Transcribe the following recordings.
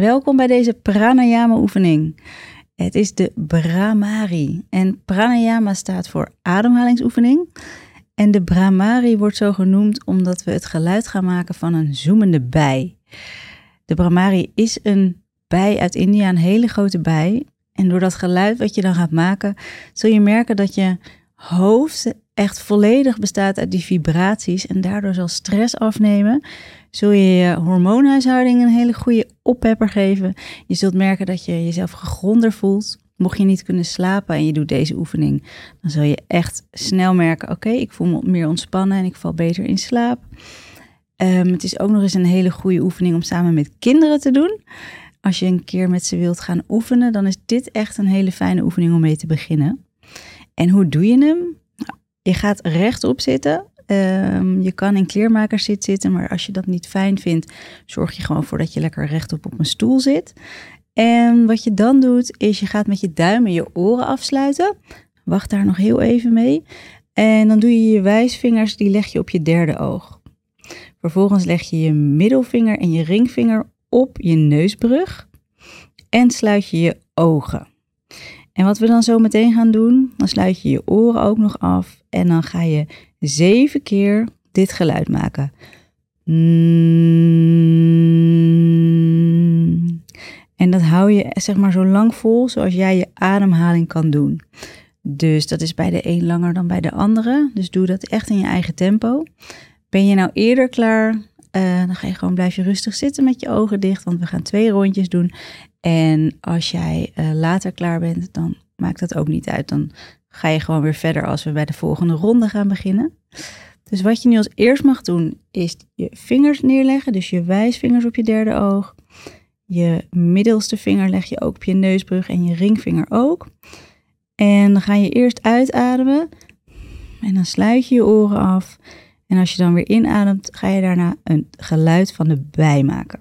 Welkom bij deze pranayama oefening. Het is de Brahmari en pranayama staat voor ademhalingsoefening. En de Brahmari wordt zo genoemd omdat we het geluid gaan maken van een zoemende bij. De Brahmari is een bij uit India, een hele grote bij. En door dat geluid wat je dan gaat maken, zul je merken dat je hoofd echt volledig bestaat uit die vibraties en daardoor zal stress afnemen. Zul je je hormoonhuishouding een hele goede oppepper geven. Je zult merken dat je jezelf gegronder voelt. Mocht je niet kunnen slapen en je doet deze oefening, dan zul je echt snel merken: oké, ik voel me meer ontspannen en ik val beter in slaap. Ehm, het is ook nog eens een hele goede oefening om samen met kinderen te doen. Als je een keer met ze wilt gaan oefenen, dan is dit echt een hele fijne oefening om mee te beginnen. En hoe doe je hem? Je gaat rechtop zitten. Ehm, je kan in kleermakerszit zitten, maar als je dat niet fijn vindt, zorg je gewoon voor dat je lekker rechtop op een stoel zit. En wat je dan doet, is je gaat met je duimen je oren afsluiten. Wacht daar nog heel even mee. En dan doe je je wijsvingers, die leg je op je derde oog. Vervolgens leg je je middelvinger en je ringvinger op je neusbrug en sluit je je ogen. En wat we dan zo meteen gaan doen, dan sluit je je oren ook nog af en dan ga je zeven keer dit geluid maken. En dat hou je zeg maar zo lang vol zoals jij je ademhaling kan doen. Dus dat is bij de een langer dan bij de andere. Dus doe dat echt in je eigen tempo. Ben je nou eerder klaar? Uh, dan ga je gewoon blijf je rustig zitten met je ogen dicht, want we gaan twee rondjes doen. En als jij uh, later klaar bent, dan maakt dat ook niet uit. Dan ga je gewoon weer verder als we bij de volgende ronde gaan beginnen. Dus wat je nu als eerst mag doen, is je vingers neerleggen. Dus je wijsvingers op je derde oog. Je middelste vinger leg je ook op je neusbrug en je ringvinger ook. En dan ga je eerst uitademen. En dan sluit je je oren af. En als je dan weer inademt, ga je daarna een geluid van de bij maken.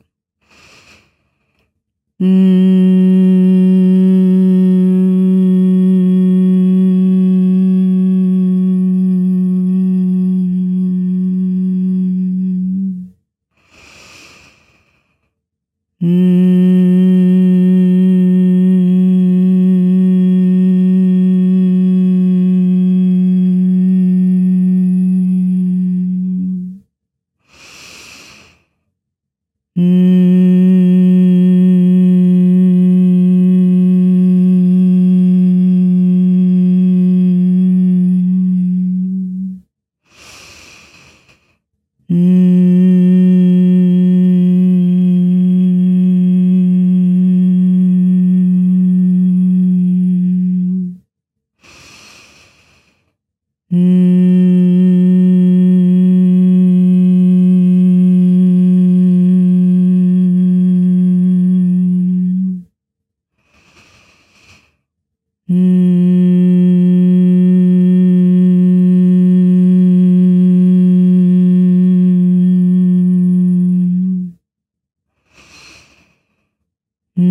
En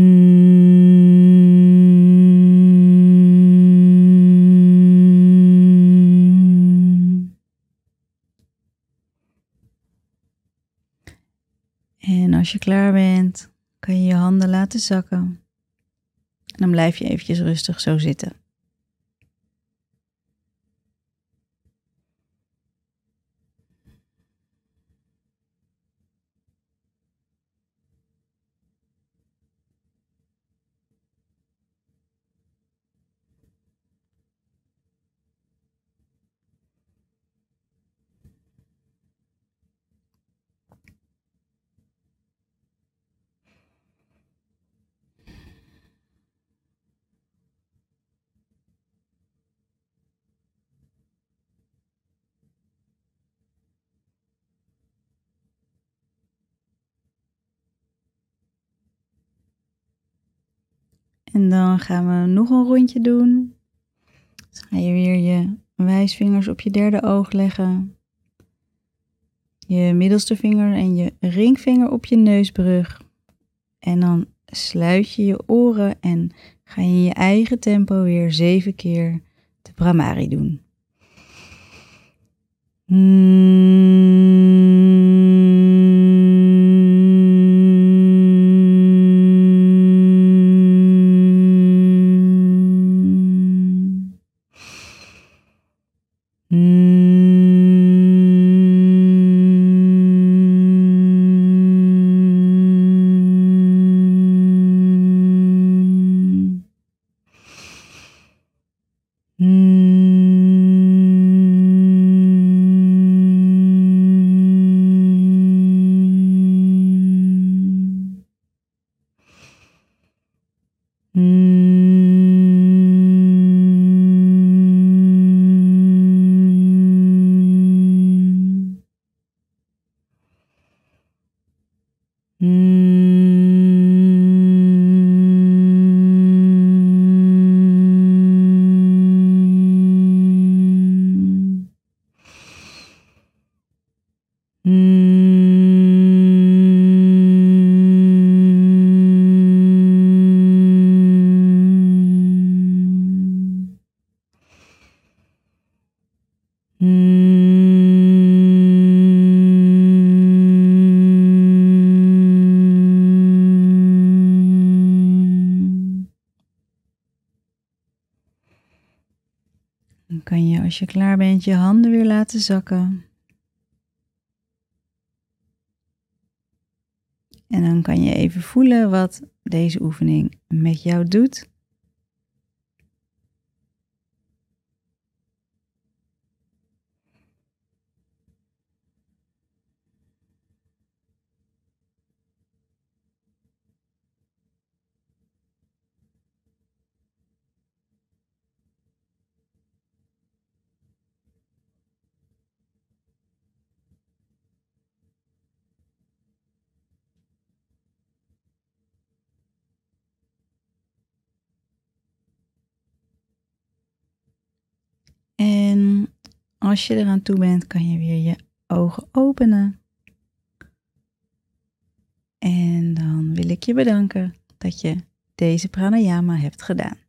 als je klaar bent, kan je je handen laten zakken. En dan blijf je eventjes rustig zo zitten. En dan gaan we nog een rondje doen. Ga je weer je wijsvingers op je derde oog leggen. Je middelste vinger en je ringvinger op je neusbrug. En dan sluit je je oren en ga je in je eigen tempo weer zeven keer de Brahmari doen. Hmm. Mm. Mm. Dan kan je als je klaar bent je handen weer laten zakken. En dan kan je even voelen wat deze oefening met jou doet. En als je eraan toe bent, kan je weer je ogen openen. En dan wil ik je bedanken dat je deze pranayama hebt gedaan.